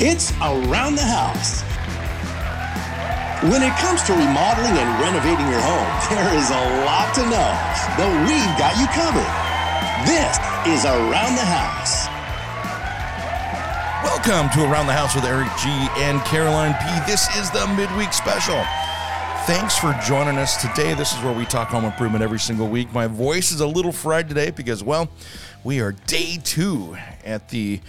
It's Around the House. When it comes to remodeling and renovating your home, there is a lot to know, but we've got you covered. This is Around the House. Welcome to Around the House with Eric G and Caroline P. This is the midweek special. Thanks for joining us today. This is where we talk home improvement every single week. My voice is a little fried today because, well, we are day two at the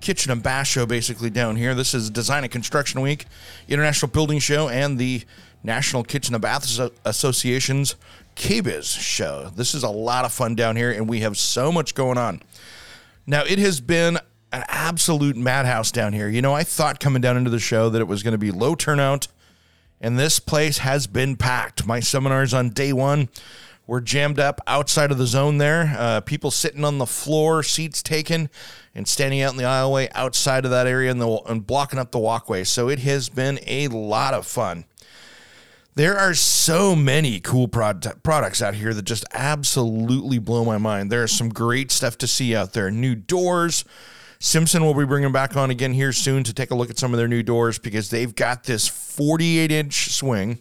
Kitchen and Bath Show basically down here. This is Design and Construction Week, International Building Show, and the National Kitchen and Bath Association's KBIS show. This is a lot of fun down here, and we have so much going on. Now, it has been an absolute madhouse down here. You know, I thought coming down into the show that it was going to be low turnout, and this place has been packed. My seminars on day one were jammed up outside of the zone there. Uh, people sitting on the floor, seats taken, and standing out in the aisleway outside of that area and, the, and blocking up the walkway. So it has been a lot of fun. There are so many cool prod- products out here that just absolutely blow my mind. There is some great stuff to see out there. New doors. Simpson will be bringing back on again here soon to take a look at some of their new doors because they've got this 48 inch swing.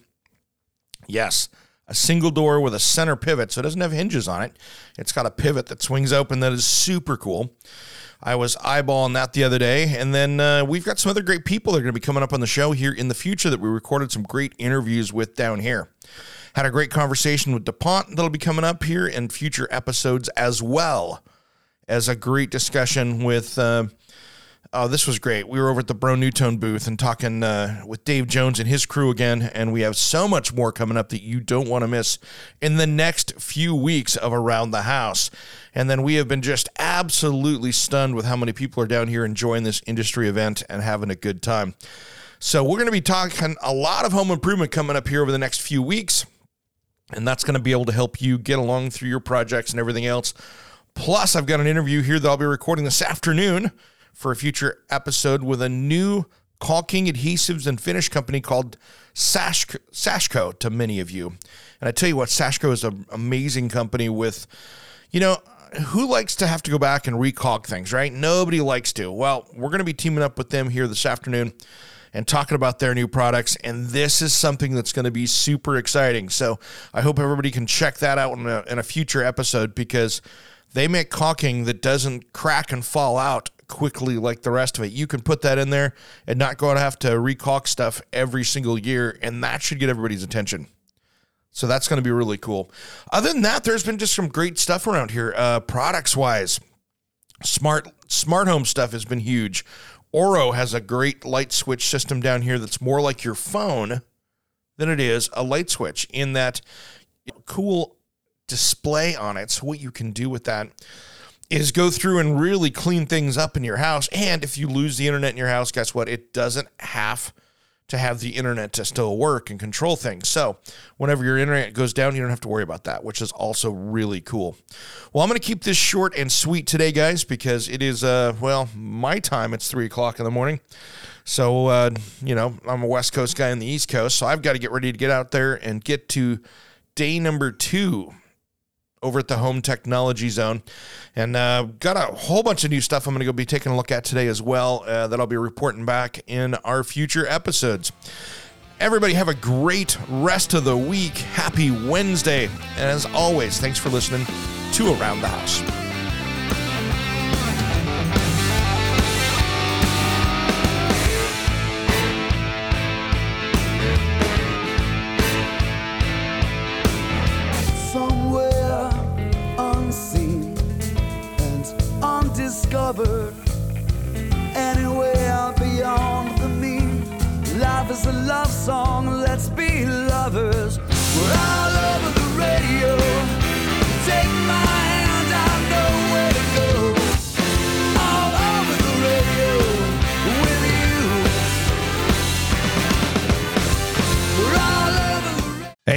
Yes, a single door with a center pivot, so it doesn't have hinges on it. It's got a pivot that swings open that is super cool. I was eyeballing that the other day. And then uh, we've got some other great people that are going to be coming up on the show here in the future that we recorded some great interviews with down here. Had a great conversation with DuPont that'll be coming up here in future episodes as well as a great discussion with. Uh, Oh, this was great. We were over at the Broan-NuTone booth and talking uh, with Dave Jones and his crew again, and we have so much more coming up that you don't want to miss in the next few weeks of Around the House. And then we have been just absolutely stunned with how many people are down here enjoying this industry event and having a good time. So we're going to be talking a lot of home improvement coming up here over the next few weeks, and that's going to be able to help you get along through your projects and everything else. Plus, I've got an interview here that I'll be recording this afternoon for a future episode with a new caulking adhesives and finish company called Sashco, to many of you. And I tell you what, Sashco is an amazing company with, you know, who likes to have to go back and recaulk things, right? Nobody likes to. Well, we're going to be teaming up with them here this afternoon and talking about their new products. And this is something that's going to be super exciting. So I hope everybody can check that out in a, in a future episode because they make caulking that doesn't crack and fall out quickly like the rest of it. You can put that in there and not going to have to recaulk stuff every single year, and that should get everybody's attention. So that's going to be really cool. Other than that, there's been just some great stuff around here, uh, products wise. Smart smart home stuff has been huge. Orro has a great light switch system down here that's more like your phone than it is a light switch in that cool display on it. So what you can do with that is go through and really clean things up in your house. And if you lose the internet in your house, guess what? It doesn't have to have the internet to still work and control things. So whenever your internet goes down, you don't have to worry about that, which is also really cool. Well, I'm going to keep this short and sweet today, guys, because it is, uh, well, my time. It's three o'clock in the morning. So, uh, you know, I'm a West Coast guy in the East Coast. So I've got to get ready to get out there and get to day number two over at the Home Technology Zone. And uh, got a whole bunch of new stuff I'm going to go be taking a look at today as well uh, that I'll be reporting back in our future episodes. Everybody have a great rest of the week. Happy Wednesday. And as always, thanks for listening to Around the House. discovered anywhere beyond the mean. Life is a love song, let's be lovers. We're.